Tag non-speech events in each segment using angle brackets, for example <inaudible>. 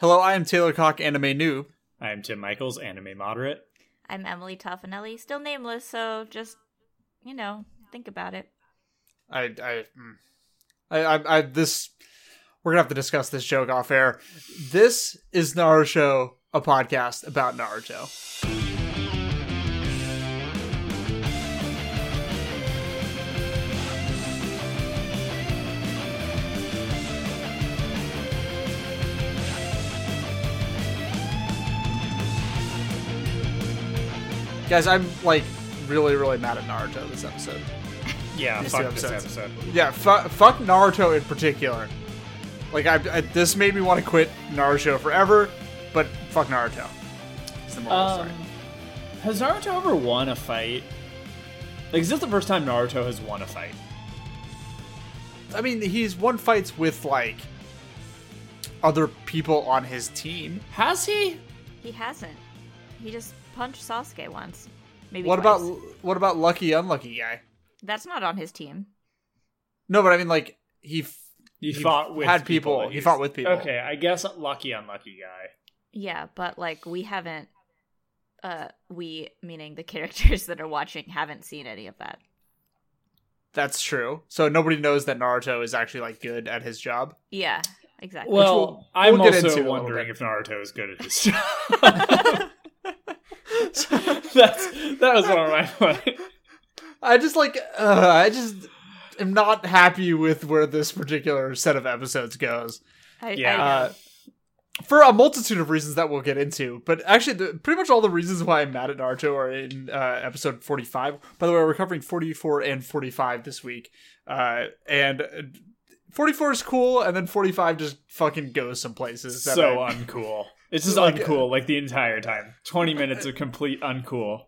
Hello, I am Taylor Cock, anime noob. I'm Tim Michaels, anime moderate. I'm Emily Toffanelli, still nameless, so just, you know, think about it. I, I, mm. I, I, I, this, we're gonna have to discuss this joke off air. This is Naruto, a podcast about Naruto. Guys, I'm like really, really mad at Naruto this episode. <laughs> Yeah, These fuck two this episodes. episode. Yeah, fu- fuck Naruto in particular. Like, I, I this made me want to quit Naruto forever, but fuck Naruto. It's the moral Um, story. has Naruto ever won a fight? Like, is this the first time Naruto has won a fight? I mean, he's won fights with like other people on his team. Has he? He hasn't. He just punched Sasuke once. Maybe What twice. about what about Lucky Unlucky guy? That's not on his team. No, but I mean, like he f- He, He fought with had people. He fought with people. Okay, I guess lucky unlucky guy. Yeah, but like we haven't uh we meaning the <laughs> characters that are watching haven't seen any of that. that's true. So nobody knows that Naruto is actually like good at his job. Yeah, exactly. Well, we'll- I'm we'll get into a also wondering if Naruto is good at his <laughs> job. <laughs> <laughs> That's that was one of my <laughs> points. I just like uh, I just am not happy with where this particular set of episodes goes. I, yeah. I. Uh, for a multitude of reasons that we'll get into, but actually, the, pretty much all the reasons why I'm mad at Naruto are in uh, episode 45. By the way, we're covering 44 and 45 this week, uh, and uh, 44 is cool, and then 45 just fucking goes some places. that So I- uncool. It's just Like, uncool, like the entire time. Twenty minutes of complete uncool.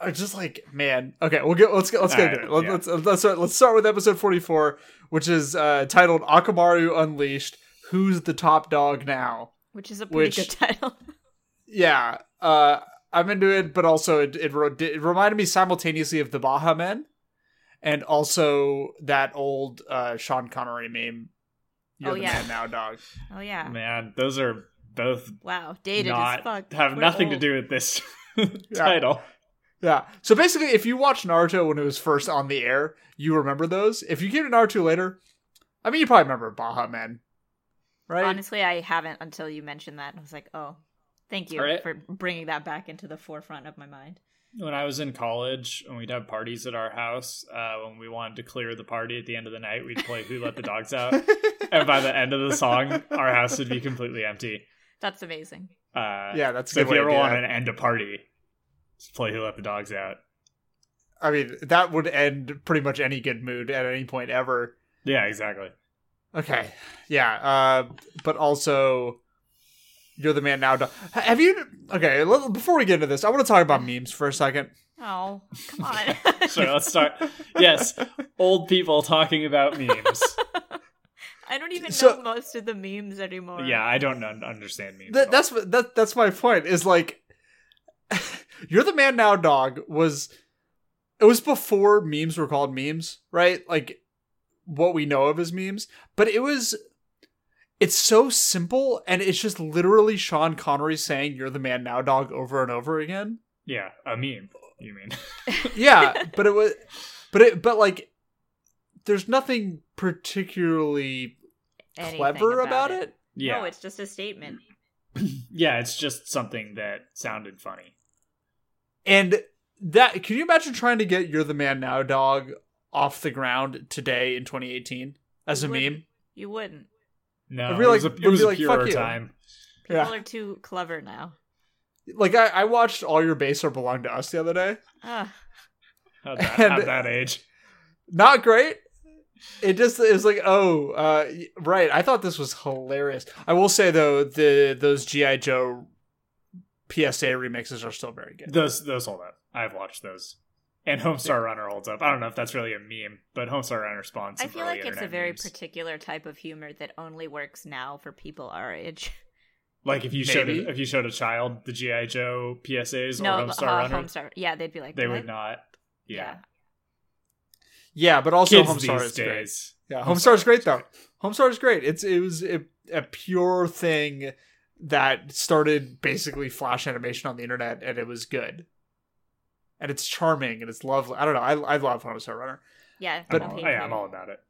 I just like man. Okay, we'll get let's get let's get Alright, into it. Let, yeah. Let's let's start, let's start with episode forty four, which is uh, titled Akamaru Unleashed. Who's the top dog now? which is a pretty which- good title. <laughs> Yeah, uh, I'm into it, but also it it, ro- it reminded me simultaneously of the Baha Men, and also that old uh, Sean Connery meme. You're Oh, the yeah. man now, dog. oh yeah. Man, those are both Wow, dated not as fuck. have We're nothing to do with this <laughs> title. Yeah. So basically, if you watched Naruto when it was first on the air, you remember those. If you came to Naruto later, I mean, you probably remember Baha Men, right? Honestly, I haven't until you mentioned that. I was like, oh, thank you Alright. for bringing that back into the forefront of my mind. When I was in college and we'd have parties at our house, uh, when we wanted to clear the party at the end of the night, we'd play Who Let the Dogs Out. <laughs> and by the end of the song, our house would be completely empty. That's amazing. Uh, yeah, that's a so good if way you ever want to end a party, just play Who Let the Dogs Out. I mean, that would end pretty much any good mood at any point ever. Yeah, exactly. Okay. Yeah. Uh, but also, you're the man now. Dog. Have you? Okay. l- Before we get into this, I want to talk about memes for a second. Oh, come on. <laughs> So let's start. Yes, old people talking about memes. <laughs> I don't even So- know most of the memes anymore. Yeah, I don't un- understand memes. That, at all. that's that. That's my point. Is like, <laughs> you're the man now. Dog was. It was before memes were called memes, right? Like, what we know of as memes, but it was. It's so simple, and it's just literally Sean Connery saying "You're the man now, dog" over and over again. yeah, a meme. You mean? <laughs> yeah but it was but it but like there's nothing particularly Anything clever about, it. Yeah, No, it's just a statement. <clears throat> yeah. It's just something that sounded funny. and that can you imagine trying to get you're the man now dog off the ground today in 2018 as a meme. You wouldn't. No, It'd be it was a, it'd it was a like, purer fuck you. time. People yeah are too clever now. like I, I watched all your base are belong to us the other day Ah, At that, And- at that age. not great it just is like oh uh right i thought this was hilarious i will say though the those gi joe psa remixes are still very good Those those hold up. I've watched those. And Homestar Runner holds up. I don't know if that's really a meme, but Homestar Runner spawns. I feel like it's a very memes. particular type of humor that only works now for people our age. <laughs> like if you showed a, if you showed a child the GI Joe PSAs no, or Homestar uh, Runner, Homestar. Yeah, they'd be like, they "What?" would not. Yeah, yeah but also kids homestar these is great. Yeah, Homestar Homestar is great though. great. Homestar is great. It's it was a, a pure thing that started basically flash animation on the internet, and it was good. And it's charming and it's lovely. I don't know. I I love Homestar Runner. Yeah, But- I'm all, yeah, I'm all about it.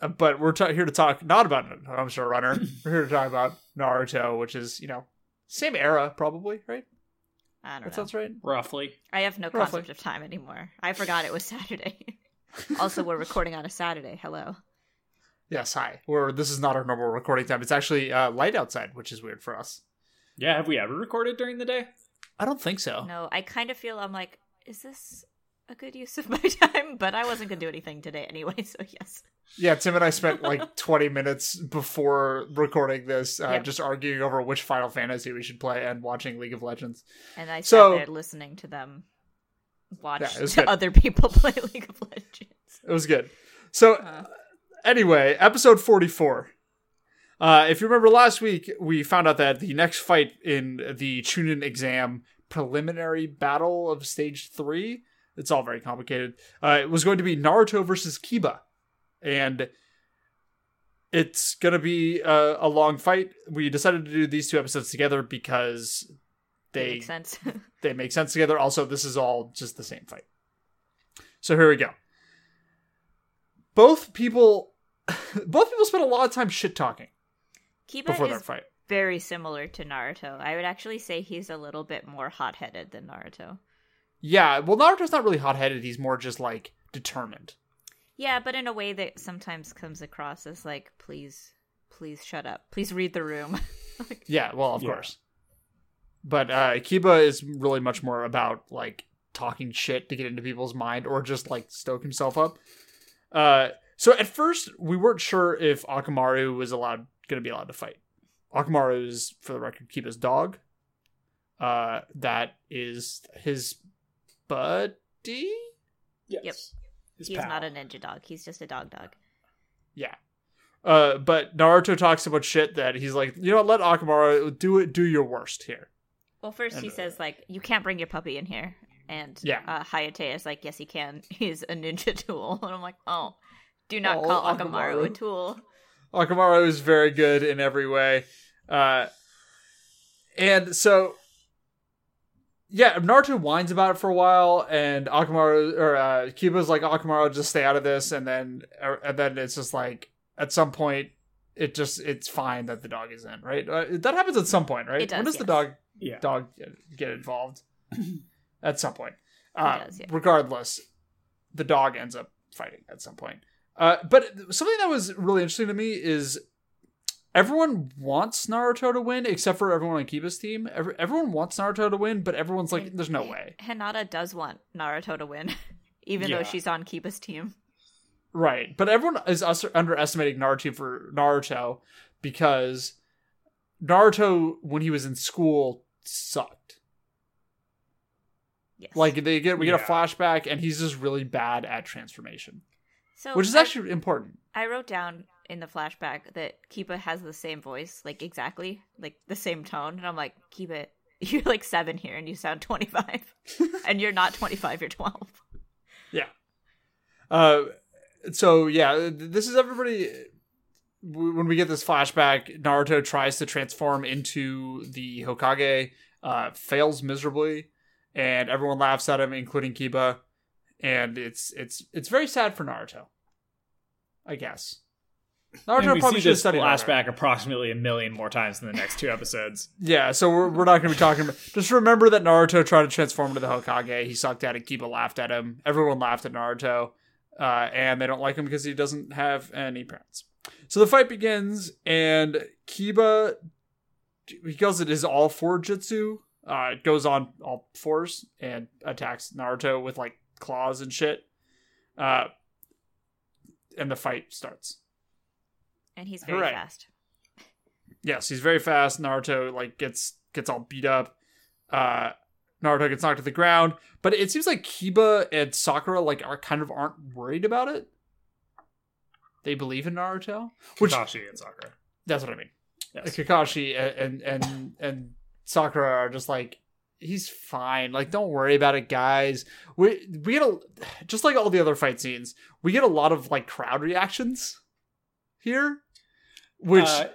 Uh, but we're ta- here to talk not about Homestar Runner. <laughs> we're here to talk about Naruto, which is you know same era probably, right? I don't That know. sounds right. Roughly. I have no Roughly. concept of time anymore. I forgot it was Saturday. <laughs> also, we're recording on a Saturday. Hello. Yes, hi. Or this is not our normal recording time. It's actually uh, light outside, which is weird for us. Yeah, have we ever recorded during the day? I don't think so. No, I kind of feel I'm like, is this a good use of my <laughs> time? But I wasn't gonna do anything today anyway, so yes. Yeah, Tim and I spent like <laughs> 20 minutes before recording this uh, Yep. just arguing over which Final Fantasy we should play and watching League of Legends. And I sat So- there listening to them watch Yeah, it was good. other people <laughs> play League of Legends. It was good. So, Uh, anyway, episode 44. Uh, if you remember last week, we found out that the next fight in the Chunin exam preliminary battle of stage three, it's all very complicated, uh, it was going to be Naruto versus Kiba. And it's going to be a, a long fight. We decided to do these two episodes together because they they make sense. <laughs> they make sense together. Also, this is all just the same fight. So here we go. Both people, <laughs> both people spent a lot of time shit talking Kiba before their fight. very similar to Naruto. I would actually say he's a little bit more hot headed than Naruto. Yeah, well, Naruto's not really hot headed. He's more just like determined. Yeah, but in a way that sometimes comes across as like, please, please shut up. Please read the room. <laughs> Like, Yeah, well, of Yeah. course. But uh, Kiba is really much more about like talking shit to get into people's mind or just like stoke himself up. Uh, so at first we weren't sure if Akamaru was allowed going to be allowed to fight. Akamaru is, for the record, Kiba's dog. Uh, that is his buddy. Yes. His he's pal. not a ninja dog. He's just a dog dog. Yeah. Uh, but Naruto talks so much shit that he's like, you know, what, let Akamaru do it. Do your worst here. Well, first he And, uh, says like, you can't bring your puppy in here, and Yeah. uh, Hayate is like, yes, he can. <laughs> He's a ninja tool, <laughs> and I'm like, oh, do not Oh, call Akamaru. Akamaru a tool. Akamaru is very good in every way. Uh, and so, yeah, Naruto whines about it for a while, and Akamaru or uh, Kiba's like, Akamaru, just stay out of this, and then er, and then it's just like at some point, it just it's fine that the dog is in, right? Uh, that happens at some point, right? It does, when does the dog Yeah. dog get involved? <clears throat> at some point. Uh, does, yeah. Regardless, the dog ends up fighting at some point. Uh, but something that was really interesting to me is everyone wants Naruto to win except for everyone on Kiba's team. Every, everyone wants Naruto to win, but everyone's like, "There's no way." Hinata does want Naruto to win, <laughs> even Yeah. though she's on Kiba's team. Right, but everyone is us- underestimating Naruto for Naruto because Naruto, when he was in school, sucked. Yes. Like they get we get a flashback, and he's just really bad at transformation, so which is I- actually important. I wrote down in the flashback that Kiba has the same voice, like exactly, like the same tone, and I'm like, Kiba, <laughs> you're like seven here, and you sound 25, <laughs> and you're not 25, you're 12. Yeah. Uh, so yeah, this is everybody. When we get this flashback, Naruto tries to transform into the Hokage, uh, fails miserably, and everyone laughs at him, including Kiba. And it's it's it's very sad for Naruto. I guess Naruto we probably see should have this studied harder. flashback approximately a million more times in the next two episodes. Yeah, so we're, we're not going to be talking about. Just remember that Naruto tried to transform into the Hokage. He sucked at it. Kiba laughed at him. Everyone laughed at Naruto, uh, and they don't like him because he doesn't have any parents. So the fight begins, and Kiba, he calls it his all four jutsu. Uh, it goes on all fours and attacks Naruto with like claws and shit. Uh, and the fight starts. And he's very Hooray. fast. Yes, he's very fast. Naruto like gets gets all beat up. Uh Naruto gets knocked to the ground, but it seems like Kiba and Sakura like are kind of aren't worried about it. They believe in Naruto, which Kakashi and Sakura. that's what I mean. Yes. Kakashi and and and Sakura are just like he's fine. Like don't worry about it, guys. We we get a just like all the other fight scenes, we get a lot of like crowd reactions here, which Uh,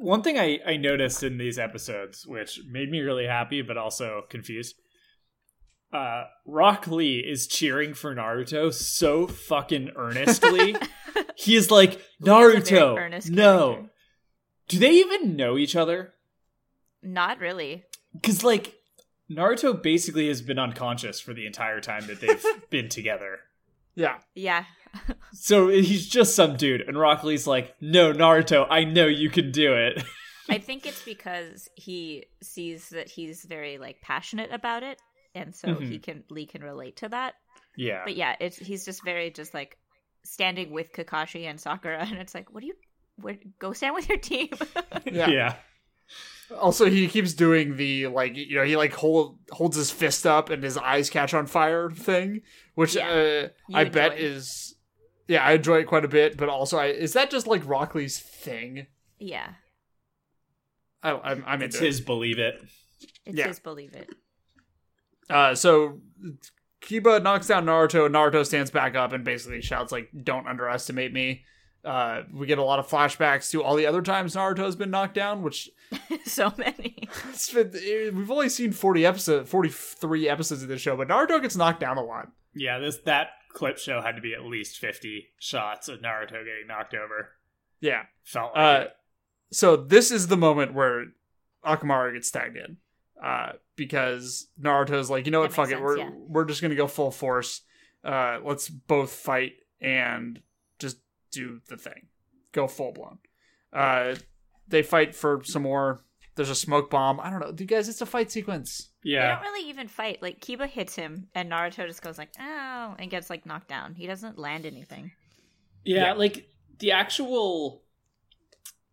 one thing I, I noticed in these episodes, which made me really happy but also confused. Uh, Rock Lee is cheering for Naruto so fucking earnestly. <laughs> <laughs> he is like, Lee is a very Naruto, no. character. Do they even know each other? Not really. Because, like, Naruto basically has been unconscious for the entire time that they've <laughs> been together. Yeah. Yeah. So he's just some dude, and Rock Lee's like, no, Naruto, I know you can do it. I think it's because he sees that he's very like passionate about it, and so Mm-hmm. he can Lee can relate to that. yeah. But yeah, it's he's just very just like standing with Kakashi and Sakura, <laughs> and it's like, what do you? Where, go stand with your team. <laughs> Yeah. yeah. Also, he keeps doing the like you know he like hold holds his fist up and his eyes catch on fire thing, which Yeah. uh, You I bet enjoy. is yeah I enjoy it quite a bit. But also, I is that just like Rock Lee's thing? yeah, I, I'm I'm It's into it. his believe it. it's Yeah. his believe it. Uh, so Kiba knocks down Naruto. Naruto stands back up and basically shouts like, "Don't underestimate me." Uh, we get a lot of flashbacks to all the other times Naruto has been knocked down, which <laughs> so many. <laughs> it's been, eh, we've only seen forty episodes, forty three episodes of this show, but Naruto gets knocked down a lot. Yeah, this that clip show had to be at least 50 shots of Naruto getting knocked over. Yeah. Felt like Uh, it. so this is the moment where Akamaru gets tagged in, uh, because Naruto's like, you know what, fuck makes it, we're yeah. we're just gonna go full force. Uh, let's both fight and just do the thing, go full blown. Uh, they fight for some more. There's a smoke bomb. I don't know, you guys. It's a fight sequence. Yeah, they don't really even fight. Like Kiba hits him, and Naruto just goes like, "Oh," and gets like knocked down. He doesn't land anything. yeah. Yeah. like the actual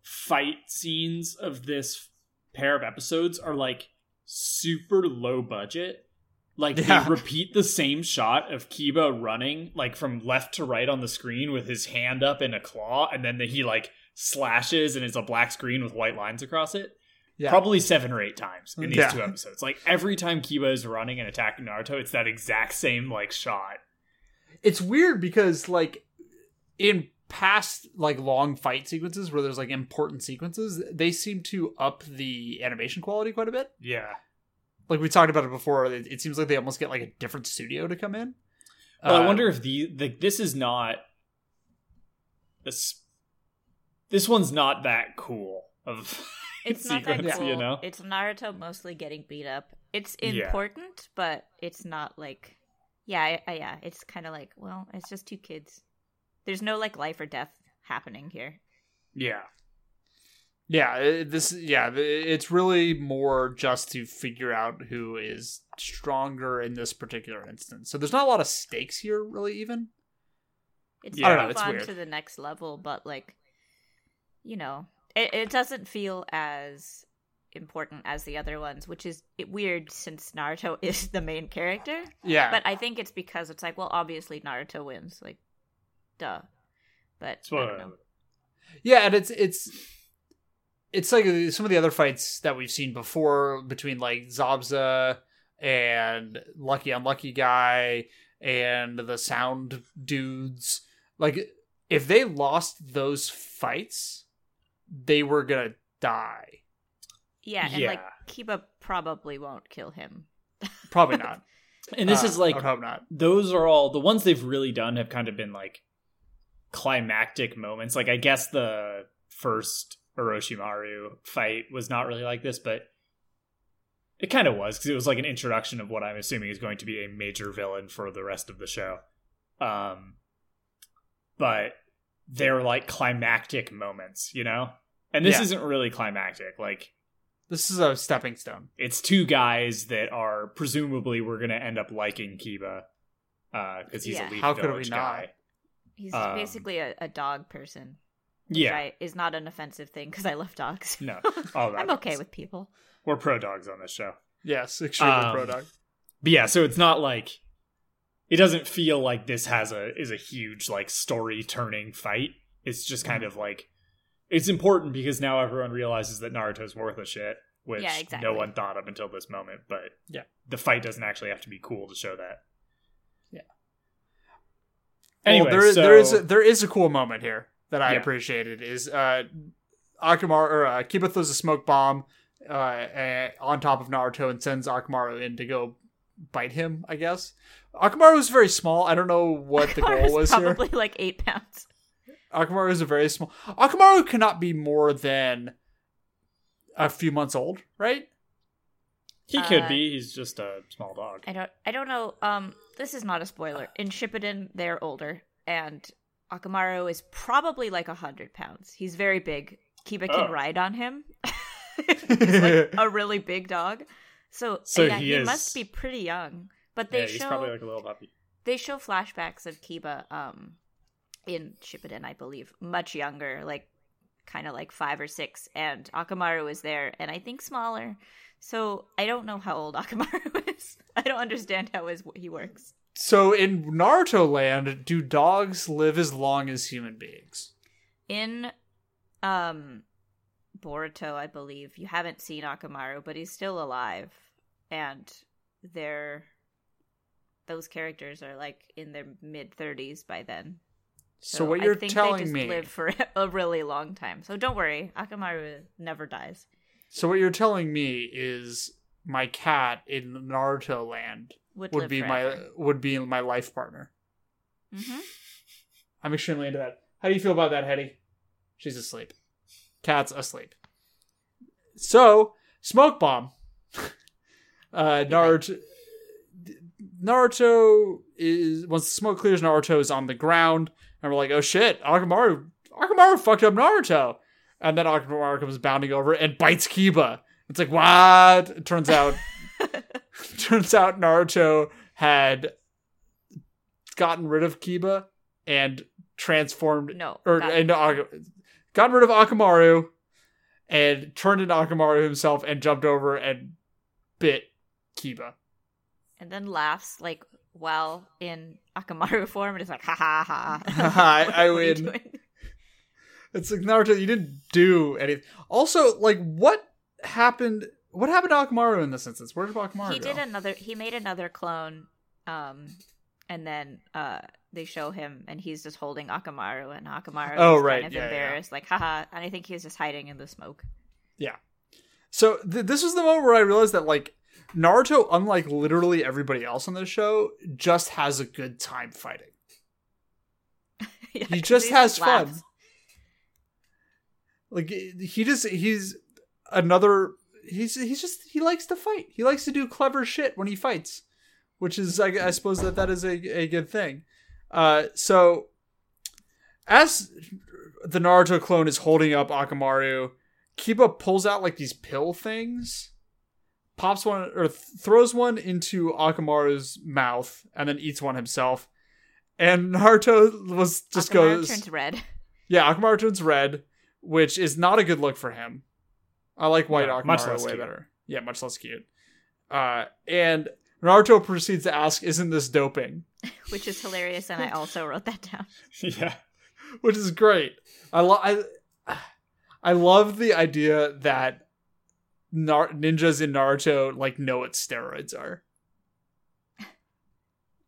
fight scenes of this pair of episodes are like super low budget. Like Yeah. they repeat the same shot of Kiba running like from left to right on the screen with his hand up in a claw, and then he like slashes and it's a black screen with white lines across it. Yeah. Probably seven or eight times in these Yeah. two episodes. Like every time Kiba is running and attacking Naruto, it's that exact same like shot. it's weird because like in past like long fight sequences where there's like important sequences they seem to up the animation quality quite a bit Yeah. like we talked about it before it, it seems like they almost get like a different studio to come in Well, I Uh, wonder if the, the this is not this this one's not that cool of <laughs> It's not that sequence, cool. you know. It's Naruto mostly getting beat up. It's Yeah. important, but it's not like, yeah, I, I, yeah. It's kind of like, well, it's just two kids. There's no like life or death happening here. yeah. yeah this yeah it's really more just to figure out who is stronger in this particular instance so there's not a lot of stakes here really even It's Yeah. I don't know, move it's on weird. to the next level, but like, you know, it, it doesn't feel as important as the other ones, which is weird since Naruto <laughs> is the main character. yeah But I think it's because it's like, well, obviously Naruto wins, like, duh. But I don't know. Yeah, and it's it's it's like some of the other fights that we've seen before between like Zabuza and Lucky Unlucky Guy and the Sound dudes. Like if they lost those fights, they were gonna die. Yeah, and like Kiba probably won't kill him. Probably not. <laughs> And this Uh, is like I hope not. those are all the ones they've really done have kind of been like climactic moments. Like I guess the first Orochimaru fight was not really like this, but it kind of was because it was like an introduction of what I'm assuming is going to be a major villain for the rest of the show. Um, but they're like climactic moments, you know. And this Yeah. isn't really climactic. Like This is a stepping stone. it's two guys that are presumably we're gonna end up liking Kiba because he's Yeah. a leaf How could we village not? guy. He's Um, basically a, a dog person. Which Yeah, I, is not an offensive thing because I love dogs. no, <laughs> all. I'm okay with people. We're pro dogs on this show, Yes, extremely Um, pro dog. but yeah, so it's not like it doesn't feel like this has a is a huge like story turning fight. It's just kind Mm-hmm. of like it's important because now everyone realizes that Naruto's worth a shit, which Yeah, exactly. no one thought of until this moment. But Yeah. the fight doesn't actually have to be cool to show that. Yeah. Anyway, well, there, so, there is a, there is a cool moment here that I Yeah. appreciated is uh Akamaru or uh, Kiba throws a smoke bomb uh, uh, on top of Naruto and sends Akamaru in to go bite him. I guess Akamaru is very small. I don't know what the <laughs> goal was here. probably like eight pounds. Akamaru is a very small. Akamaru cannot be more than a few months old, right? He could Uh, be. He's just a small dog. I don't I don't know. Um this is not a spoiler. In Shippuden they're older and Akamaru is probably like a hundred pounds. He's very big. Kiba can Oh. ride on him. <laughs> <laughs> He's like a really big dog. So, So yeah, he he, is- must be pretty young. But they yeah, show probably like a little puppy. they show flashbacks of Kiba um in Shippuden, I believe, much younger, like kind of like five or six, and Akamaru is there, and I think smaller. So I don't know how old <laughs> Akamaru is. I don't understand how his he works. So in Naruto land, do dogs live as long as human beings? In um Boruto, I believe you haven't seen Akamaru, but he's still alive, and they're those characters are like in their mid thirties by then. So, what you're I think telling they just me, live for <laughs> a really long time. So don't worry, Akamaru never dies. so what you're telling me is my cat in Naruto land Would, would be forever. my would be my life partner. Mm-hmm. I'm extremely into that. How do you feel about that, Hetty? She's asleep. Cat's asleep. So, smoke bomb. <laughs> uh, Naruto. Naruto is once the smoke clears, Naruto is on the ground, and we're like, "Oh shit, Akamaru! Akamaru fucked up Naruto!" And then Akamaru comes bounding over and bites Kiba. It's like, what? It turns out, <laughs> turns out Naruto had gotten rid of Kiba and transformed No, or into Ak- got rid of Akamaru and turned into Akamaru himself and jumped over and bit Kiba. and then laughs like while in Akamaru <laughs> form, and it's like ha ha ha. <laughs> <laughs> I- I win. It's like Naruto, you didn't do anything. Also, like, what happened? What happened to Akamaru in this instance? Where did Akamaru He go? did another. He made another clone, um, and then uh, they show him, and he's just holding Akamaru, and Akamaru Oh, is right, kind of yeah, yeah. embarrassed, like haha. And I think he's just hiding in the smoke. Yeah. So th- this was the moment where I realized that like Naruto, unlike literally everybody else on this show, just has a good time fighting. <laughs> Yeah, He just has fun. laughs. Like he just he's another he's he's just he likes to fight. He likes to do clever shit when he fights, which is I, I suppose that that is a a good thing. Uh, so as the Naruto clone is holding up Akamaru, Kiba pulls out like these pill things, pops one or th- throws one into Akamaru's mouth, and then eats one himself. And Naruto was just Akamaru goes turns red. yeah, Akamaru turns red, which is not a good look for him. I like white No, Akamaru much less way cute. better. Yeah, much less cute. Uh, and Naruto proceeds to ask, "Isn't this doping?" <laughs> which is hilarious, and I also wrote that down. <laughs> yeah. Which is great. I love. I, I love the idea that Nar- ninjas in Naruto like know what steroids are.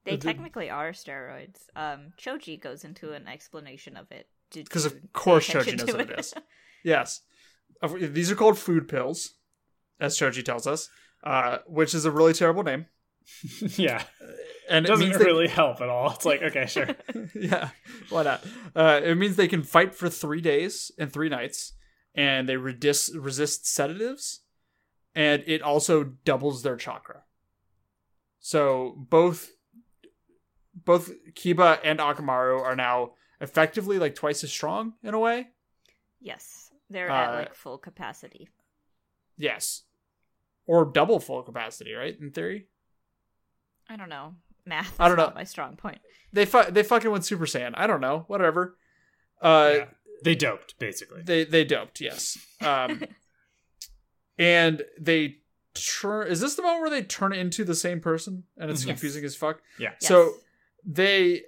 They the- technically are steroids. Um, Choji goes into an explanation of it Because of course Choji knows to what it is. <laughs> Yes. These are called food pills, as Choji tells us, uh, which is a really terrible name. <laughs> yeah. And it Doesn't means they- really help at all. It's like, okay, <laughs> sure. yeah, why not? Uh, it means they can fight for three days and three nights, and they resist resist sedatives, and it also doubles their chakra. So both both Kiba and Akamaru are now effectively like twice as strong in a way. Yes, they're at Uh, like full capacity. Yes, or double full capacity, right? In theory, I don't know. Math. Is I don't not know. My strong point. they fu- they fucking went Super Saiyan. I don't know, whatever. Uh, yeah. They doped, basically. They they doped, yes. Um, <laughs> and they turn. Is this the moment where they turn into the same person and it's Yes. confusing as fuck? yeah. Yes. So they.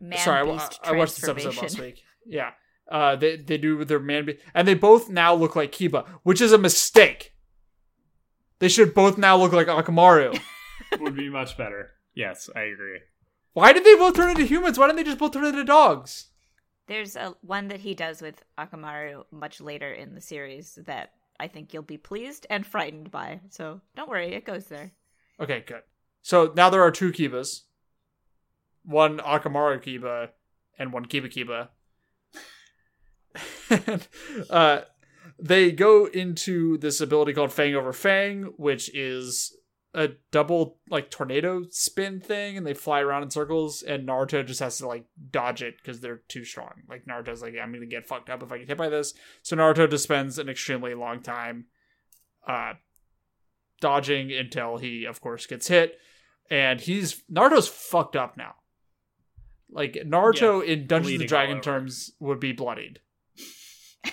Man sorry, I, I watched this episode last week. Yeah. Uh, they they do with their man, be- and they both now look like Kiba, which is a mistake. They should both now look like Akamaru. <laughs> Would be much better. Yes, I agree. Why did they both turn into humans? Why didn't they just both turn into dogs? There's a one that he does with Akamaru much later in the series that I think you'll be pleased and frightened by. So don't worry, it goes there. Okay, good. So now there are two Kibas. One Akamaru Kiba and one Kiba Kiba. <laughs> and, uh, they go into this ability called Fang over Fang, which is a double like tornado spin thing, and they fly around in circles. And Naruto just has to like dodge it because they're too strong. Like Naruto's like, I'm gonna get fucked up if I get hit by this. So Naruto just spends an extremely long time, uh, dodging until he, of course, gets hit. And he's Naruto's fucked up now. Like Naruto in Dungeons and Dragon terms would be bloodied. <laughs>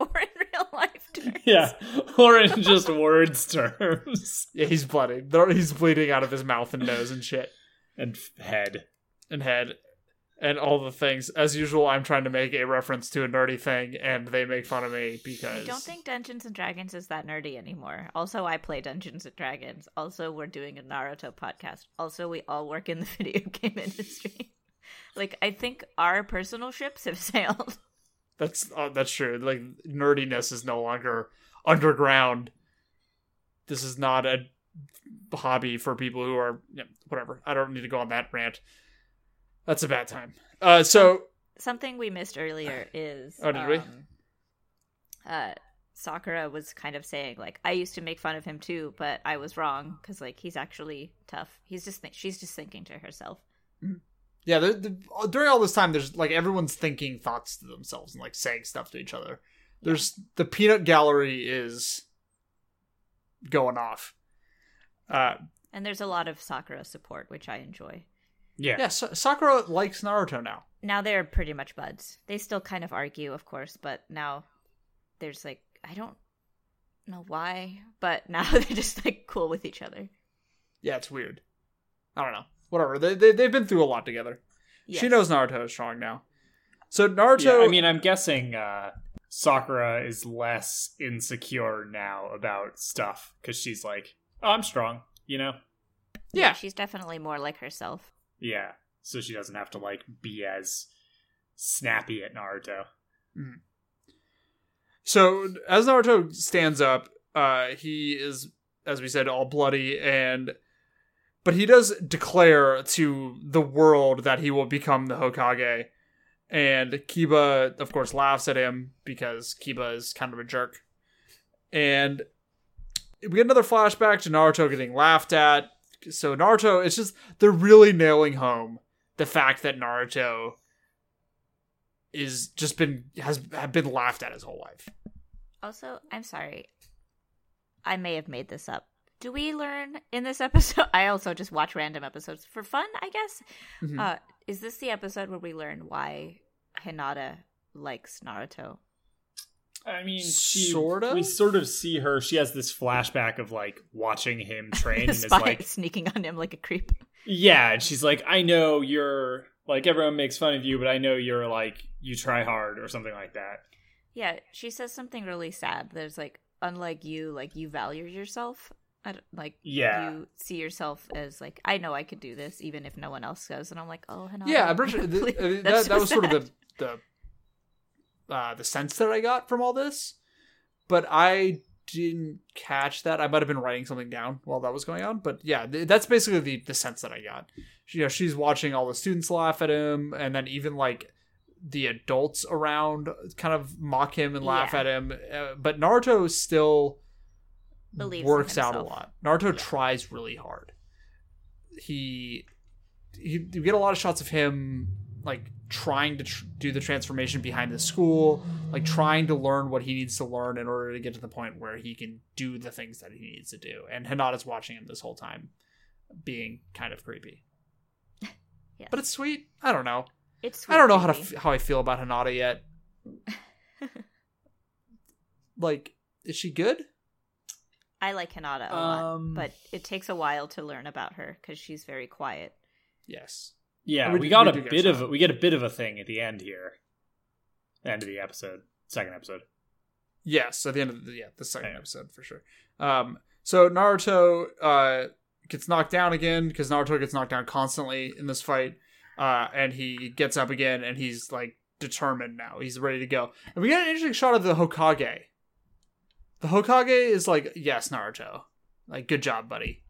or in real life terms. <laughs> Yeah, or in just words terms Yeah, he's bloodied. He's bleeding out of his mouth and nose and shit and f- head. and head and all the things. As usual, I'm trying to make a reference to a nerdy thing, and they make fun of me because I don't think Dungeons and Dragons is that nerdy anymore. Also, I play Dungeons and Dragons. Also, we're doing a Naruto podcast. Also, we all work in the <laughs> video game industry. like, I think our personal ships have <laughs> sailed. That's uh, that's true. Like nerdiness is no longer underground. This is not a hobby for people who are yeah, whatever. I don't need to go on that rant. That's a bad time. Uh, so Something we missed earlier <sighs> is Oh, did we? um, Uh, Sakura was kind of saying like I used to make fun of him too, but I was wrong because like he's actually tough. He's just think- she's just thinking to herself. Yeah, the, the, during all this time, there's like everyone's thinking thoughts to themselves and like saying stuff to each other. There's the peanut gallery is going off. Uh, And there's a lot of Sakura support, which I enjoy. Yeah. yeah, Sa- Sakura likes Naruto now. Now they're pretty much buds. They still kind of argue, of course, but now there's like I don't know why, but <laughs> now they're just like cool with each other. Yeah, it's weird. I don't know. Whatever. They, they they've been through a lot together. She knows Naruto is strong now. So Naruto. Yeah, I mean, I'm guessing uh, Sakura is less insecure now about stuff because she's like, oh, I'm strong, you know? yeah, she's definitely more like herself. Yeah. So she doesn't have to like be as snappy at Naruto. So as Naruto stands up, uh, he is, as we said, all bloody, and but he does declare to the world that he will become the Hokage. And Kiba, of course, laughs at him because Kiba is kind of a jerk. And we get another flashback to Naruto getting laughed at. So Naruto, it's just they're really nailing home the fact that Naruto is just been has have been laughed at his whole life. Also, I'm sorry. I may have made this up. Do we learn in this episode? <laughs> I also just watch random episodes for fun, I guess. Mhm. Uh, is this the episode where we learn why Hinata likes Naruto? I mean, she Sorta? We sort of see her. She has this flashback of like watching him <laughs> train, and is like, sneaking on him like a creep. yeah, and she's like, I know you're like everyone makes fun of you, but I know you're like you try hard or something like that. Yeah, she says something really sad. There's like, unlike you, like you value yourself. I don't- like Yeah. you see yourself as like I know I could do this even if no one else does, and I'm like, oh, Hinata. yeah, I'm pretty sure <laughs> th- please- I mean, that, that so was sort of the the uh, the sense that I got from all this, but I didn't catch that. I might have been writing something down while that was going on, but yeah, th- that's basically the the sense that I got. She, you know, she's watching all the students laugh at him, and then even like the adults around kind of mock him and laugh Yeah. at him. Uh, but Naruto still Believes works out a lot. Naruto Yeah. tries really hard. He, he, you get a lot of shots of him like trying to tr- do the transformation behind the school, like trying to learn what he needs to learn in order to get to the point where he can do the things that he needs to do. And Hinata's watching him this whole time, being kind of creepy. <laughs> Yes. But it's sweet. I don't know. It's I don't know how to f- how I feel about Hinata yet. <laughs> like, is she good? I like Hinata a lot, Um, but it takes a while to learn about her because she's very quiet. Yes. Yeah, We we, got we a bit of shot. we get a bit of a thing at the end here. End of the episode, second episode. Yes, at the end of the yeah, the second Yeah. episode for sure. Um, so Naruto uh gets knocked down again because Naruto gets knocked down constantly in this fight, uh, and he gets up again and he's like determined now. He's ready to go. And we get an interesting shot of the Hokage. The Hokage is like, yes, Naruto. Like, good job, buddy.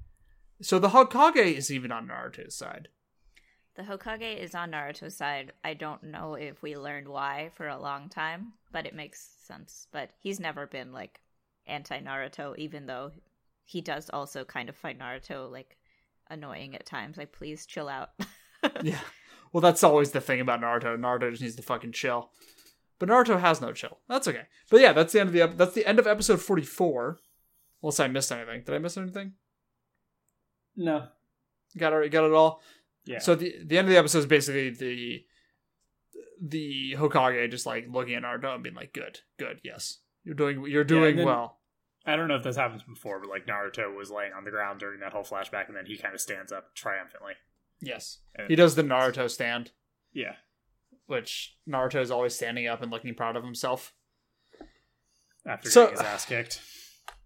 So the Hokage is even on Naruto's side. The Hokage is on Naruto's side. I don't know if we learned why for a long time, but it makes sense. But he's never been like anti Naruto, even though he does also kind of find Naruto like annoying at times. Like, please chill out. <laughs> yeah. Well, that's always the thing about Naruto. Naruto just needs to fucking chill. But Naruto has no chill. That's okay. But yeah, that's the end of the ep- that's the end of episode forty four. Unless I missed anything. Did I miss anything? No. Got it. Got it all. Yeah. So the the end of the episode is basically the the Hokage just like looking at Naruto and being like, "Good, good, yes, you're doing you're doing then- well." I don't know if this happens before, but like Naruto was laying on the ground during that whole flashback, and then he kind of stands up triumphantly. Yes, And- he does the Naruto stand, Yeah. Which Naruto is always standing up and looking proud of himself. After So- getting his ass kicked.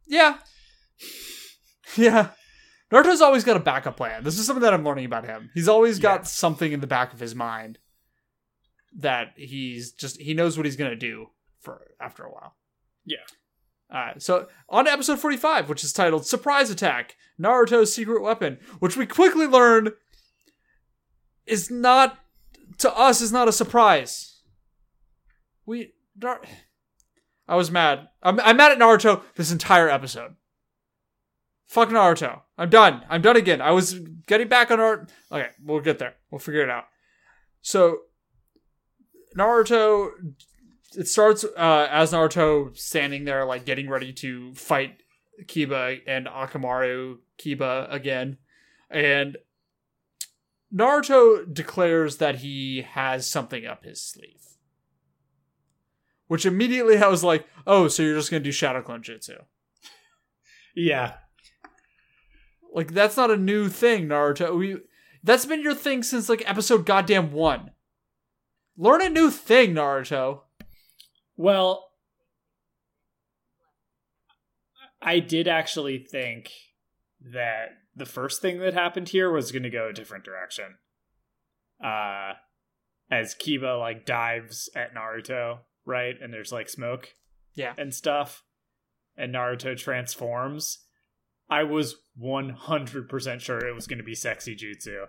Yeah, yeah. Naruto's always got a backup plan. This is something that I'm learning about him. He's always got Yeah. something in the back of his mind that he's just he knows what he's gonna do for after a while. Yeah. Alright, so on episode 45, which is titled Surprise Attack Naruto's Secret Weapon, which we quickly learn is not, to us, is not a surprise. We. Nar- I was mad. I'm, I'm mad at Naruto this entire episode. Fuck Naruto. I'm done. I'm done again. I was getting back on Naruto. Okay, we'll get there. We'll figure it out. So, Naruto it starts uh, as Naruto standing there, like getting ready to fight Kiba and Akamaru Kiba again, and Naruto declares that he has something up his sleeve. Which immediately I was like, "Oh, so you're just gonna do Shadow Clone Jutsu?" Yeah. Like that's not a new thing, Naruto. We that's been your thing since like episode goddamn one. Learn a new thing, Naruto. Well, I did actually think that the first thing that happened here was going to go a different direction. Uh, as Kiba like dives at Naruto, right, and there's like smoke, Yeah. and stuff, and Naruto transforms. I was one hundred percent sure it was going to be sexy jutsu.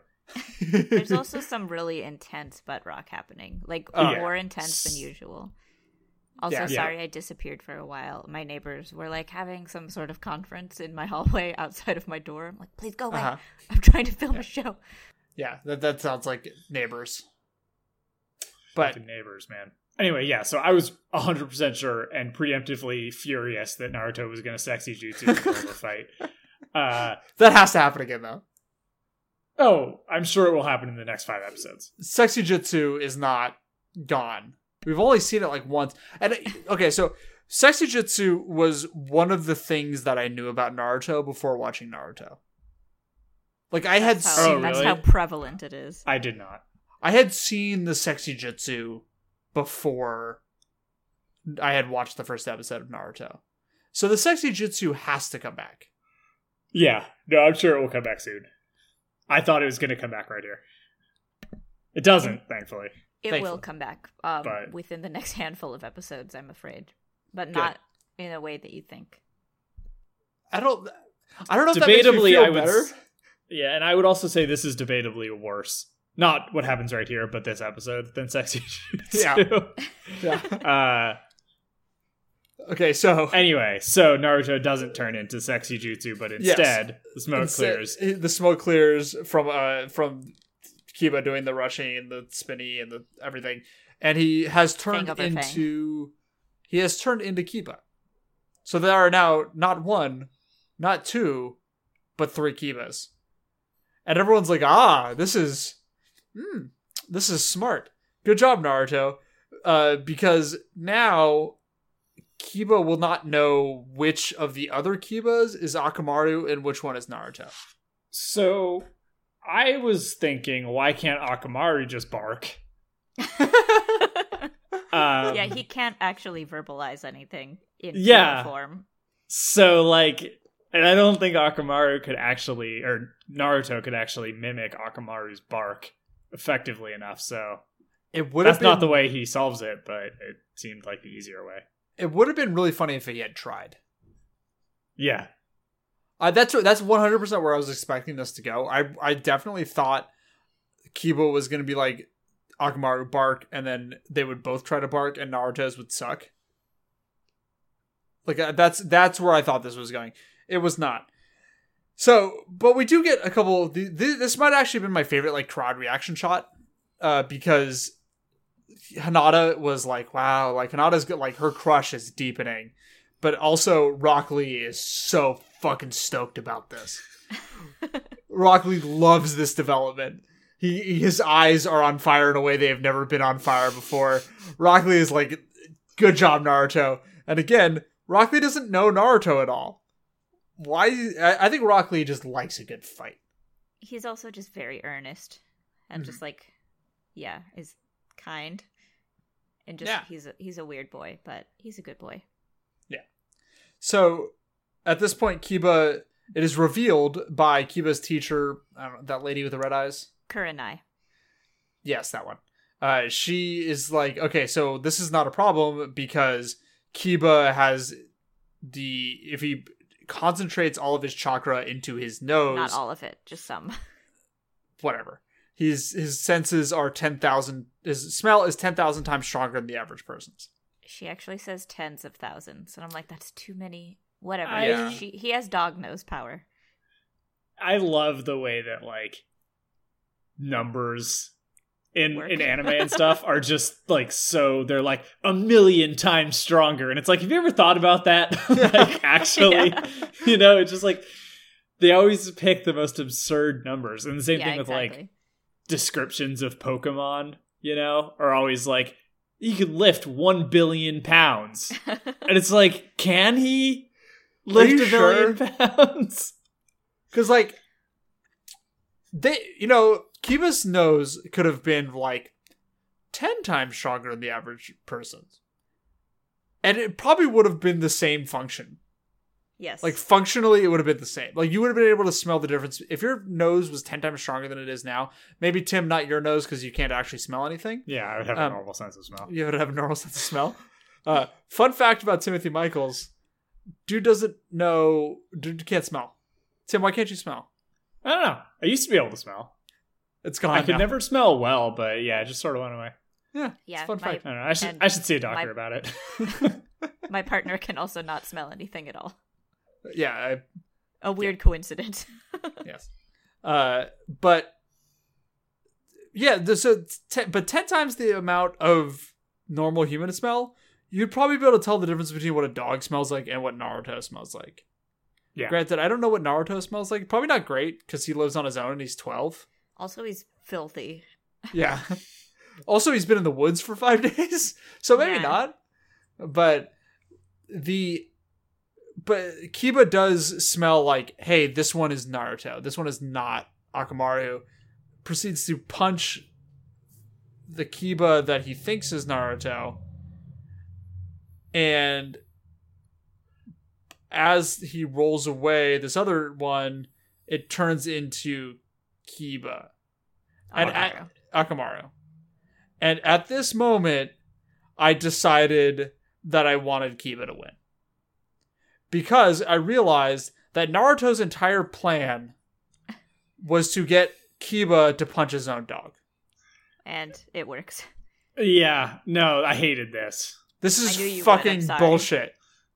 There's <laughs> also some really intense butt rock happening, like Oh, more yeah. intense than usual. Also, Yeah. Yeah. sorry I disappeared for a while. My neighbors were like having some sort of conference in my <laughs> hallway outside of my door. I'm like, please go away. Uh-huh. I'm trying to film a show. Yeah, that that sounds like neighbors. But Fucking neighbors, man. Anyway, yeah, so I was 100% sure and preemptively furious that Naruto was going to sexy jutsu in the middle the fight. <laughs> Uh, that has to happen again though. oh, I'm sure it will happen in the next five episodes. Sexy Jutsu is not gone. We've only seen it like once. And okay, so Sexy Jutsu was one of the things that I knew about Naruto before watching Naruto. Like I had That's how, seen Oh, that's how prevalent it is. I did not. I had seen the Sexy Jutsu before I had watched the first episode of Naruto. So the Sexy Jutsu has to come back. Yeah, no, I'm sure it will come back soon. I thought it was going to come back right here. It doesn't, thankfully. It Thankfully. will come back um, But- within the next <laughs> handful of episodes, I'm afraid, but not in a way that you think. I don't I don't know if that makes me Debatably, feel I would. better. Yeah, and I would also say this is debatably worse. Not what happens right here, but this episode than sexy jutsu. <laughs> Yeah. <laughs> uh, Okay, so Anyway, so Naruto doesn't turn into sexy jutsu, but Yes. instead the smoke Instead- clears. The smoke clears from uh from Kiba doing the rushing and the spinny and the everything, and he has turned Fang over into he has turned into Kiba. So there are now not one, not two, but three Kibas, and everyone's like, ah, this is, hmm, this is smart. Good job, Naruto, uh, because now. Kiba will not know which of the other Kibas is Akamaru and which one is Naruto. So I was thinking, why can't Akamaru just bark? <laughs> Um, yeah, he can't actually verbalize anything in Yeah. form. So like, and I don't think Akamaru could actually, or Naruto could actually mimic Akamaru's bark effectively enough. So It would have That's been not the way he solves it, but it seemed like the easier way. it would have been really funny if he had tried. Yeah. Uh, that's that's one hundred percent where I was expecting this to go. I I definitely thought Kiba was gonna be like Akamaru bark, and then they would both try to bark, and Naruto's would suck. Like uh, that's that's where I thought this was going. It was not. So, but we do get a couple. th- th- This might actually have been my favorite like crowd reaction shot, uh, because Hinata was like, "Wow!" Like Hinata's like her crush is deepening, but also Rock Lee is so fucking stoked about this. <laughs> Rock Lee loves this development. He his eyes are on fire in a way they have never been on fire before. Rock Lee is like, "Good job, Naruto." And again, Rock Lee doesn't know Naruto at all. Why? I, I think Rock Lee just likes a good fight. He's also just very earnest and Mm-hmm. just like, yeah, is kind. And just Yeah. he's a, he's a weird boy, but he's a good boy. So at this point, Kiba it is revealed by Kiba's teacher, know, that lady with the red eyes. Kurenai. Yes, that one. Uh, she is like, okay, so this is not a problem because Kiba has the if he concentrates all of his chakra into his nose, Not all of it, just some. <laughs> whatever. His his senses are ten thousand. His smell is ten thousand times stronger than the average person's. She actually says tens of thousands, and I'm like, that's too many. Whatever. I- She he has dog nose power. I love the way that like numbers in Work. in anime and stuff are just like so they're like a million times stronger and it's like have you ever thought about that <laughs> <laughs> like actually Yeah. you know it's just like they always pick the most absurd numbers and the same yeah, thing with like descriptions of pokemon you know are always like you could lift 1 billion pounds <laughs> and it's like can he lift you a billion sure? pounds <laughs> Because like they, you know, Kiba's nose could have been like ten times stronger than the average person's, and it probably would have been the same function. Yes. Like functionally, it would have been the same. Like you would have been able to smell the difference if your nose was ten times stronger than it is now. Maybe Tim, not your nose because you can't actually smell anything. yeah i would have Um, a normal sense of smell You would have a normal sense of smell. Uh, fun fact about Timothy Michaels: dude doesn't know, dude can't smell. Tim, why can't you smell? I don't know. I used to be able to smell. It's gone. I could now. never smell well, but yeah, it just sort of went away. Yeah, Yeah, fun my- fact. I don't know. I should I should see a doctor my- about it. <laughs> <laughs> my partner can also not smell anything at all. Yeah, I, A weird coincidence. <laughs> yes. Uh, but yeah, the, so ten, but ten times the amount of normal human smell, you'd probably be able to tell the difference between what a dog smells like and what Naruto smells like. Yeah. Granted, I don't know what Naruto smells like. Probably not great because he lives on his own and he's twelve. also, he's filthy. Yeah. <laughs> also, he's been in the woods for five <laughs> days, so maybe Yeah. not. But the but Kiba does smell like, hey, this one is Naruto. This one is not Akamaru. Proceeds to punch the Kiba that he thinks is Naruto. And as he rolls away, this other one, it turns into Kiba And Akamaru. Akamaru. And at this moment, I decided that I wanted Kiba to win. Because I realized that Naruto's entire plan was to get Kiba to punch his own dog. and it works. yeah, no, I hated this. This I knew you is fucking sorry. bullshit.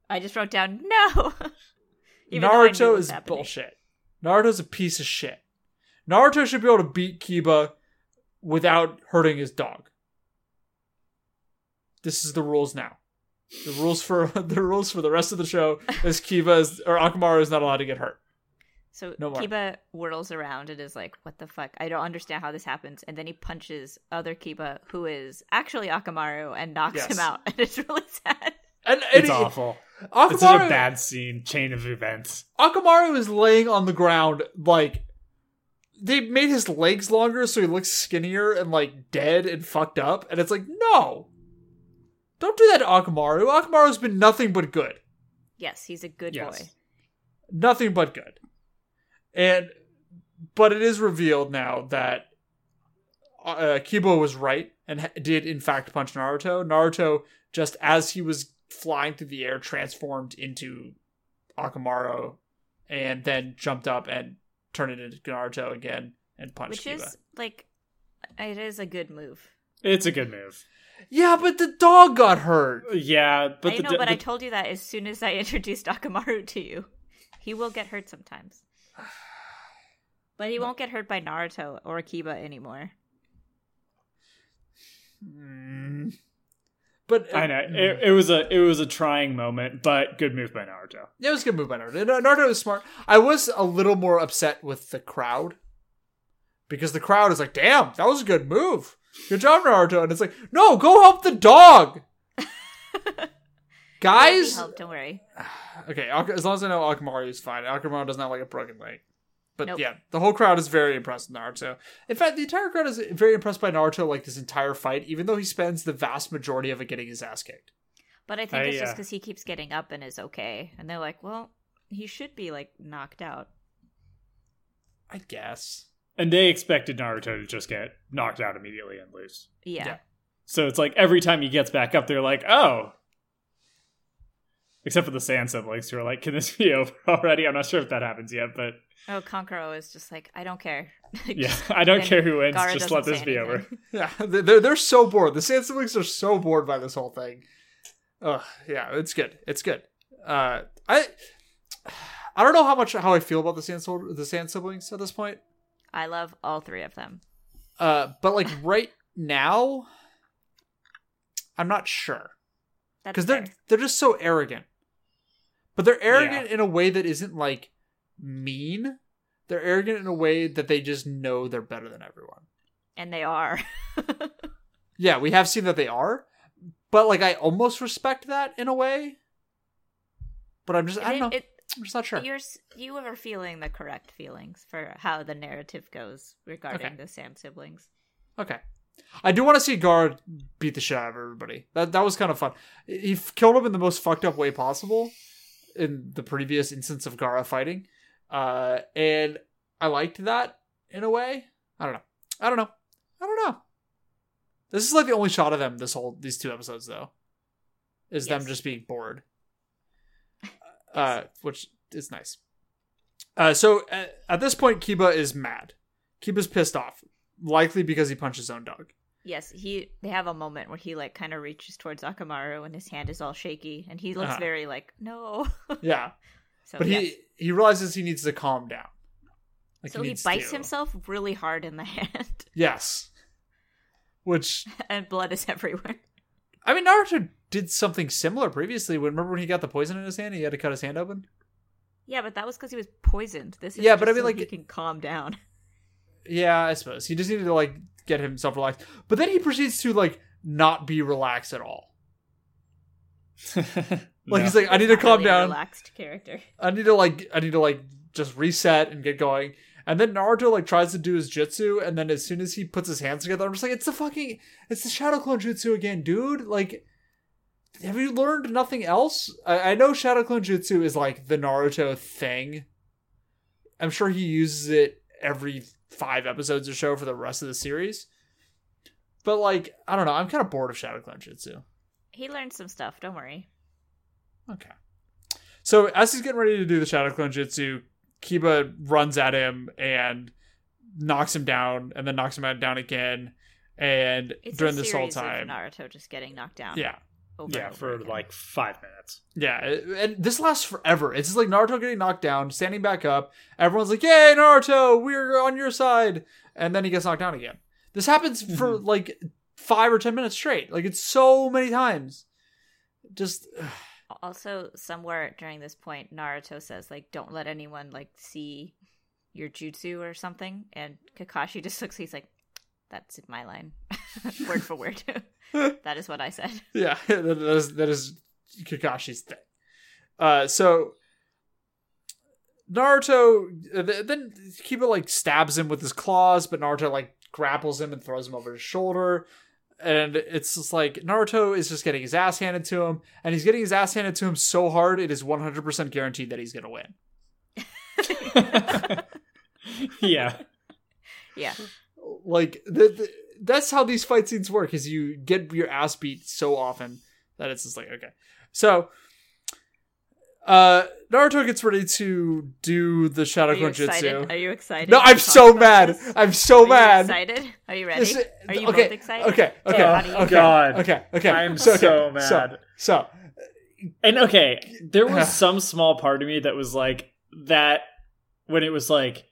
I just wrote down no. <laughs> Even though I knew what Naruto is happening. bullshit. Naruto's a piece of shit. Naruto should be able to beat Kiba without hurting his dog. This is the rules now. The rules for <laughs> the rules for the rest of the show is Kiba is, or Akamaru is not allowed to get hurt. So No more. Kiba whirls around and is like, "What the fuck? I don't understand how this happens." And then he punches other Kiba, who is actually Akamaru, and knocks Yes. him out. <laughs> And it's really sad. And, and It's he- awful. Akamaru, It's such a bad scene, chain of events. Akamaru is laying on the ground like they made his legs longer so he looks skinnier and like dead and fucked up. And it's like, no. Don't do that to Akamaru. Akamaru's been nothing but good. Yes, he's a good Yes. boy. Nothing but good. And but it is revealed now that uh, Kiba was right and ha- did in fact punch Naruto. Naruto just as he was flying through the air transformed into Akamaru and then jumped up and turned it into Naruto again and punched Which Kiba. is like, it is a good move. It's a good move. Yeah, but the dog got hurt. Yeah, but I the, know, but the- I told you that as soon as I <laughs> introduced Akamaru to you. He will get hurt sometimes. <sighs> But he won't get hurt by Naruto or Akiba anymore. Mm. But I know it, it was a it was a trying moment, but good move by Naruto. Yeah, it was a good move by Naruto. Naruto was smart. I was a little more upset with the crowd because the crowd is like, "Damn, that was a good move. Good job, Naruto." And it's like, "No, go help the dog, <laughs> guys." help, don't worry. <sighs> Okay, as long as I know Akamaru is fine. Akamaru doesn't have like a broken leg. But Nope. yeah, the whole crowd is very impressed with Naruto. In fact, the entire crowd is very impressed by Naruto like this entire fight, even though he spends the vast majority of it getting his ass kicked. But I think I, it's just uh, because he keeps getting up and is okay. And they're like, well, he should be like knocked out. I guess. And they expected Naruto to just get knocked out immediately and lose. Yeah. Yeah. So it's like every time he gets back up, they're like, "Oh." Except for the Sand siblings, who are like, "Can this be over <laughs> already?" I'm not sure if that happens yet, but Oh, Kankuro is just like, I don't care. <laughs> yeah, I don't care who wins. Gaara just let this say be over. <laughs> Yeah, they're they're so bored. The Sand siblings are so bored by this whole thing. Ugh, yeah, it's good. It's good. Uh, I <sighs> I don't know how much how I feel about the Sand the Sand siblings at this point. I love all three of them. Uh, but like <laughs> right now, I'm not sure because they're they're just so arrogant. But they're arrogant in a way that isn't like mean. They're arrogant in a way that they just know they're better than everyone. And they are. <laughs> Yeah, we have seen that they are, but like I almost respect that in a way. But I'm just I don't know. It- it- I'm just not sure. You're you are feeling the correct feelings for how the narrative goes regarding Okay. the Sand siblings. Okay. I do want to see Gaara beat the shit out of everybody. That that was kind of fun. He killed him in the most fucked up way possible in the previous instance of Gaara fighting, uh, and I liked that in a way. I don't know. I don't know. I don't know. This is like the only shot of them this whole these two episodes though, is them just being bored, uh, which is nice. Uh, so at, at this point, Kiba is mad. Kiba's pissed off, likely because he punched his own dog. Yes, he they have a moment where he like kind of reaches towards Akamaru and his hand is all shaky and he looks Uh-huh. very like no. <laughs> Yeah, so but he yes. he realizes he needs to calm down. Like so he needs bites to. himself really hard in the <laughs> hand Yes, which <laughs> and blood is everywhere. I mean, Naruto did something similar previously. When remember when he got the poison in his hand, he had to cut his hand open. Yeah, but that was because he was poisoned. This is Yeah, but just I mean, so like- he can calm down. <laughs> Yeah, I suppose he just needed to like get himself relaxed. But then he proceeds to like not be relaxed at all. <laughs> Like No. he's like, I need to Not calm really a down. relaxed character. <laughs> I need to like I need to like just reset and get going. And then Naruto like tries to do his jutsu, and then as soon as he puts his hands together, I'm just like, it's the fucking it's the Shadow Clone Jutsu again, dude. Like, have you learned nothing else? I, I know Shadow Clone Jutsu is like the Naruto thing. I'm sure he uses it every five episodes or so for the rest of the series. But like, I don't know, I'm kind of bored of Shadow Clone Jutsu. He learned some stuff. Don't worry. Okay. So as he's getting ready to do the Shadow Clone Jutsu, Kiba runs at him and knocks him down, and then knocks him down again. And It's during this whole time, Naruto just getting knocked down. yeah, over yeah, and for again. like five minutes. yeah, and this lasts forever. It's just like Naruto getting knocked down, standing back up. Everyone's like, "Yay, Naruto, we're on your side!" And then he gets knocked down again. This happens for mm-hmm. like five or ten minutes straight. Like it's so many times. Just Also, somewhere during this point, Naruto says like, "Don't let anyone like see your jutsu or something," and Kakashi <laughs> just looks. He's like, "That's my line, <laughs> <laughs> word for word." <laughs> that is what I said. Yeah, <laughs> that is that is Kakashi's thing. Uh, so Naruto uh, then Kiba like stabs him with his claws, but Naruto like grapples him and throws him over his shoulder. And it's just like Naruto is just getting his ass handed to him, and he's getting his ass handed to him so hard it is 100% guaranteed that he's gonna win. yeah, Yeah, Like the, the that's how these fight scenes work is you get your ass beat so often that it's just like okay so uh naruto gets ready to do the shadow Are you clone excited? jutsu Are you excited? no i'm so mad this? i'm so Are you mad excited? Are you ready? This- Are you okay, both excited? okay okay Oh, okay God. God. okay okay I'm <laughs> so, so okay, mad. so, so And okay, there was <sighs> some small part of me that was like that when it was like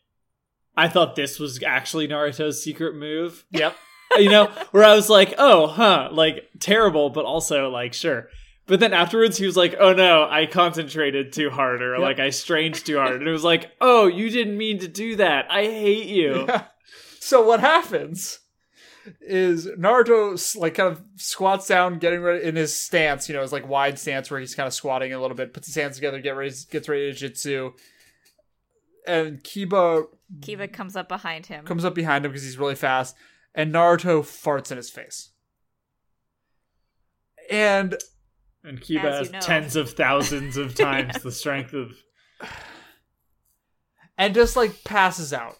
I thought this was actually Naruto's secret move. yep You know, where I was like, "Oh, huh, like terrible, but also like sure." But then afterwards he was like, "Oh no, I concentrated too hard or Yep. like I strained too hard." And it was like, "Oh, you didn't mean to do that. I hate you." so what happens is Naruto like kind of squats down, getting ready in his stance. You know, his like wide stance where he's kind of squatting a little bit, puts his hands together, get ready, gets ready to jitsu. and Kiba Kiba comes up behind him. comes up behind him because he's really fast, and Naruto farts in his face. And And Kiba As has you know. tens of thousands of <laughs> times the strength of and just like passes out.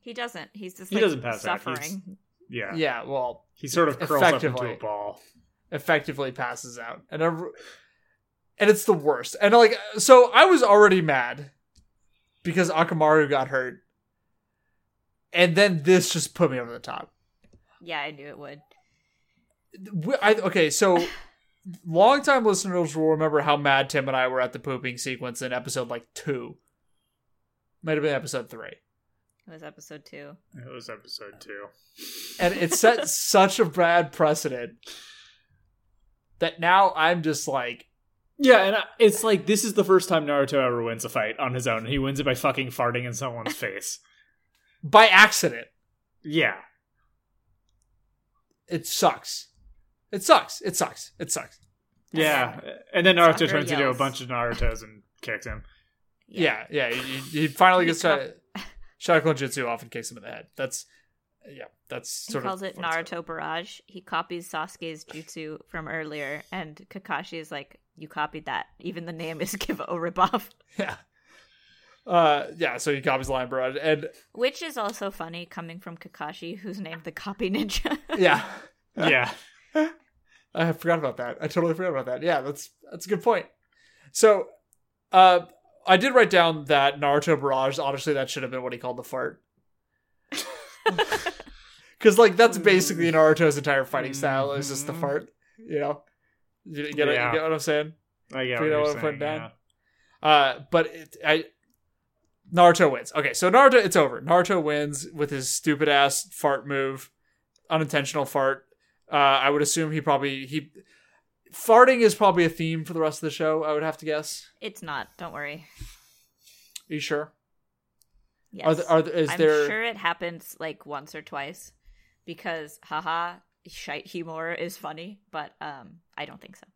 he doesn't. He's just He like doesn't pass out. suffering. He's- yeah. Yeah, well, He sort of curls up into Effectively. a ball. effectively passes out and every, and it's the worst and like so i was already mad because akamaru got hurt and then this just put me over the top Yeah, I knew it would. We- I, okay so <laughs> longtime listeners will remember how mad tim and i were at the pooping sequence in episode like two might have been episode three It was episode two. It was episode two. and it set <laughs> such a bad precedent that now i'm just like Yeah, and I- it's like this is the first time Naruto ever wins a fight on his own. He wins it by fucking farting in someone's face. By accident Yeah. it sucks it sucks it sucks it sucks Yeah. And then Naruto Sakura turns into a bunch of Narutos and kicks him. Yeah, yeah. He, he finally gets to Shadow Clone Jutsu off and kicks him in the head. That's yeah. That's He sort calls of it what it's Naruto Barrage. He copies Sasuke's jutsu from earlier, and Kakashi is like, "You copied that. Even the name is <laughs> give a ripoff." about. Yeah. Uh, yeah. So he copies Lion Barrage, and Which is also funny coming from Kakashi, who's named the Copy Ninja. <laughs> yeah, Yeah. I forgot about that. I totally forgot about that. Yeah, that's that's a good point. So, uh, I did write down that Naruto Barrage. Honestly, that should have been what he called the fart. <laughs> Because like that's basically Naruto's entire fighting style is just the Mhm. fart. You know, you get, it, Yeah. you get what I'm saying? I get Do you what know you're what I'm putting saying, down? Uh, but it, I Naruto wins. Okay, so Naruto, it's over. Naruto wins with his stupid ass fart move, unintentional fart. Uh, I would assume he probably he farting is probably a theme for the rest of the show. I would have to guess. it's not. Don't worry. Are you sure? Yes. Are there, are there, is I'm there? sure it happens like once or twice because haha shite humor is funny, but um I don't think so.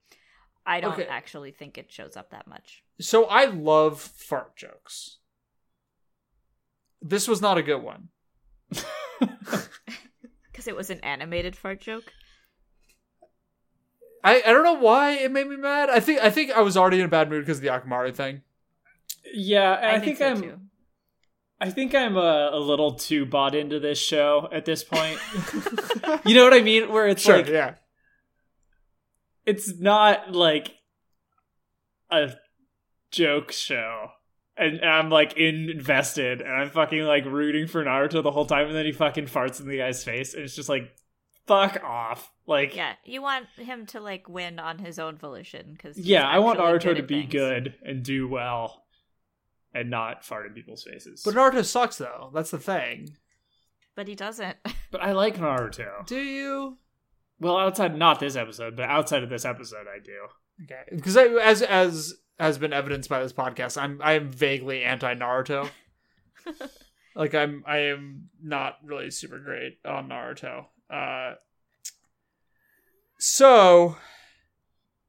I don't Okay. actually think it shows up that much. So I love fart jokes. This was not a good one. <laughs> Because it was an animated fart joke. I, I don't know why it made me mad. I think I think I was already in a bad mood because of the Akamaru thing. Yeah, and I, think, so I'm too. I think I'm a, a little too bought into this show at this point. <laughs> <laughs> you know what I mean? Where it's sure, like yeah. it's not like a joke show. And, and I'm like invested and I'm fucking like rooting for Naruto the whole time and then he fucking farts in the guy's face and it's just like fuck off. Like Yeah, you want him to like win on his own volition because yeah, I want Naruto to be good and do well and not fart in people's faces. But Naruto sucks though. That's the thing. but he doesn't. <laughs> But I like Naruto. Do you? Well, outside not this episode, but outside of this episode, I do. Okay, because as as has been evidenced by this podcast, I'm I am vaguely anti Naruto. <laughs> like I'm I am not really super great on Naruto. Uh, so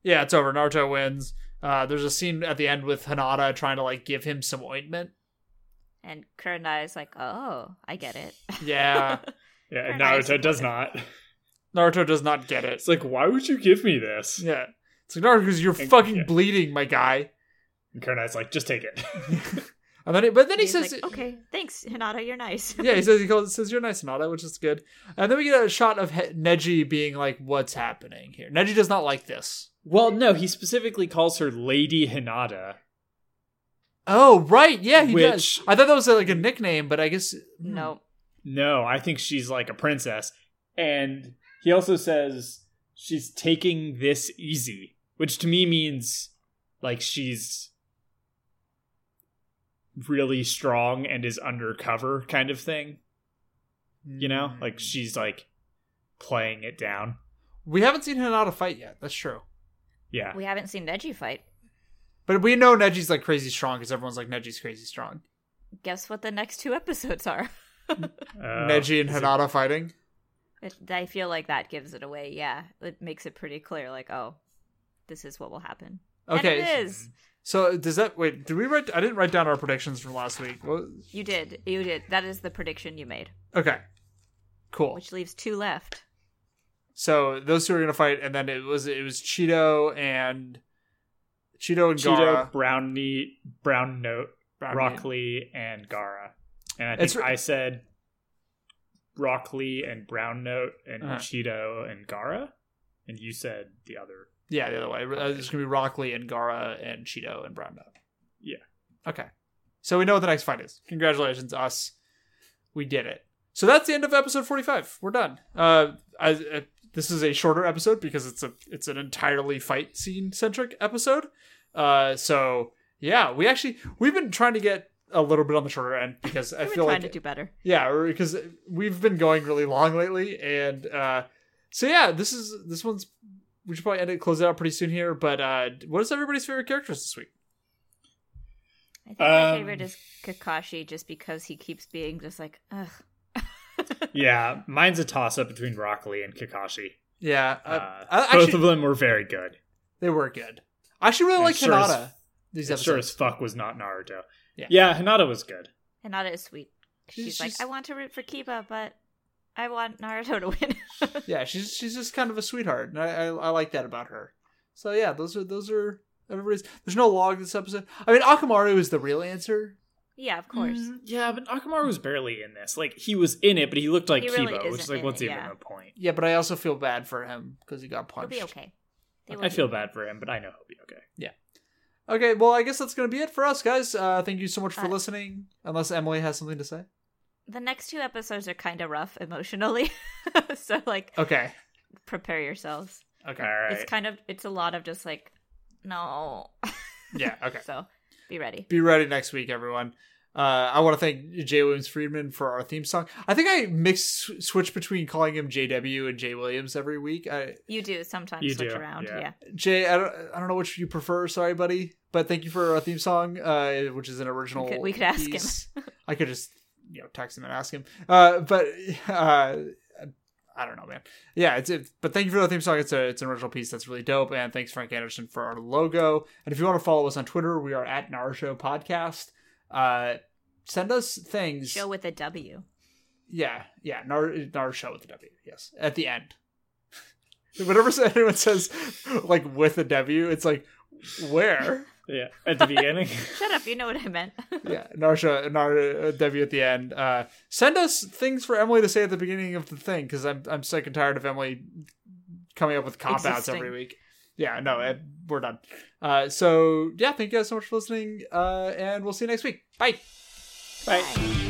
yeah, it's over. Naruto wins. Uh, there's a scene at the end with Hinata trying to like give him some ointment. and Kurenai is like, "Oh, I get it." Yeah, <laughs> Yeah, and Naruto does not. Naruto does not get it. It's like, why would you give me this? Yeah, it's like Naruto because you're And- fucking yeah. bleeding, my guy. And Kurenai's like, just take it. <laughs> And then, he, but then he says, like, "Okay, thanks, Hinata. You're nice." <laughs> yeah, he says he calls, <laughs> says you're nice, Nada, which is good. And then we get a shot of he- Neji being like, "What's happening here?" Neji does not like this. Well, no, he specifically calls her Lady Hinata. Oh, right, yeah, he Which- does. I thought that was like a nickname, but I guess hmm. no. No, I think she's like a princess. And he also says she's taking this easy, which to me means like she's really strong and is undercover kind of thing. You know? Hmm. Like she's like playing it down. we haven't seen Hinata fight yet. That's true. Yeah. We haven't seen Neji fight. But we know Neji's like crazy strong because everyone's like Neji's crazy strong. Guess what the next two episodes are? <laughs> Uh, Neji and is it- Hinata fighting. It, I feel like that gives it away. Yeah, it makes it pretty clear. Like, oh, this is what will happen. Okay, and it is. so does that wait? Did we write? I didn't write down our predictions from last week. What- You did. You did. That is the prediction you made, Okay, cool. which leaves two left. So those two are gonna fight, and then it was it was Cheeto and Cheeto and Gaara. Cheeto, Brown Meat, Brown Note, Brown Rock and Gaara. And I think It's- I said Lee and Brown Note and Uh-huh. Cheeto and Gaara. And you said the other. Yeah, the other way. Uh, It's gonna be Rock Lee and Gaara and Cheeto and Brown Note. Yeah. Okay. So we know what the next fight is. Congratulations, us. We did it. So that's the end of episode forty-five. We're done. Uh, I, uh this is a shorter episode because it's a it's an entirely fight scene centric episode. Uh, so yeah, we actually we've been trying to get a little bit on the shorter end because I We're feel trying like to do better. yeah, because we've been going really long lately, and uh, so yeah, this is this one's we should probably end it close it out pretty soon here. But uh, what is everybody's favorite characters this week? I think my Um, favorite is Kakashi, just because he keeps being just like, ugh. <laughs> Yeah, mine's a toss up between Rock Lee and Kakashi. Yeah, uh, Uh, I, both actually of them were very good. they were good. I actually really And like sure as- These It Sure as episodes. fuck was not Naruto. Yeah. yeah Hinata was good. Hinata is sweet. She's- She's, like, she's- I want to root for Kiba, but I want Naruto to win. <laughs> yeah, she's she's just kind of a sweetheart, and I, I I like that about her. So yeah, those are those are everybody's. There's no log this episode. I mean, Akamaru is the real answer. yeah, of course. Mm, yeah, but Akamaru was barely in this. Like he was in it, but he looked like He really Kiba, which isn't like, what's it, even yeah. the point? Yeah, but I also feel bad for him because he got punched. He'll punched. be okay. They I feel bad for him, but I know he'll be okay. Okay, well, I guess that's going to be it for us, guys. Uh, thank you so much for Uh, listening. Unless Emily has something to say. The next two episodes are kind of rough emotionally, <laughs> so like, Okay. prepare yourselves. Okay. All right. It's kind of, it's a lot of just like, no. Yeah. Okay. <laughs> so be ready. Be ready next week, everyone. Uh, I want to thank Jay Williams Friedman for our theme song. I think I mix switch between calling him JW and Jay Williams every week. I, You do sometimes You switch do, around. yeah. Yeah. Jay, I don't, I don't know which you prefer. Sorry, buddy, but thank you for our theme song, uh, which is an original. We could- we could ask him. <laughs> I could just you know text him and ask him. Uh, but uh, I don't know, man. Yeah, it's it. But thank you for the theme song. It's a it's an original piece that's really dope. And thanks Frank Anderson for our logo. And if you want to follow us on Twitter, we are at Naruto Podcast. Uh, send us things. Show with a W. Yeah, yeah, Nar Naruto with the W. Yes, at the end. <laughs> Whenever <laughs> anyone says like with a W, it's like where? <laughs> Yeah, at the beginning. Shut up, you know what I meant. yeah, Narsha, Nar W at the end. Uh, send us things for Emily to say at the beginning of the thing because I'm I'm sick and tired of Emily coming up with cop outs every week. Yeah, no, eh, we're done. Uh, so yeah, thank you guys so much for listening, uh, and we'll see you next week. Bye. Bye. Bye.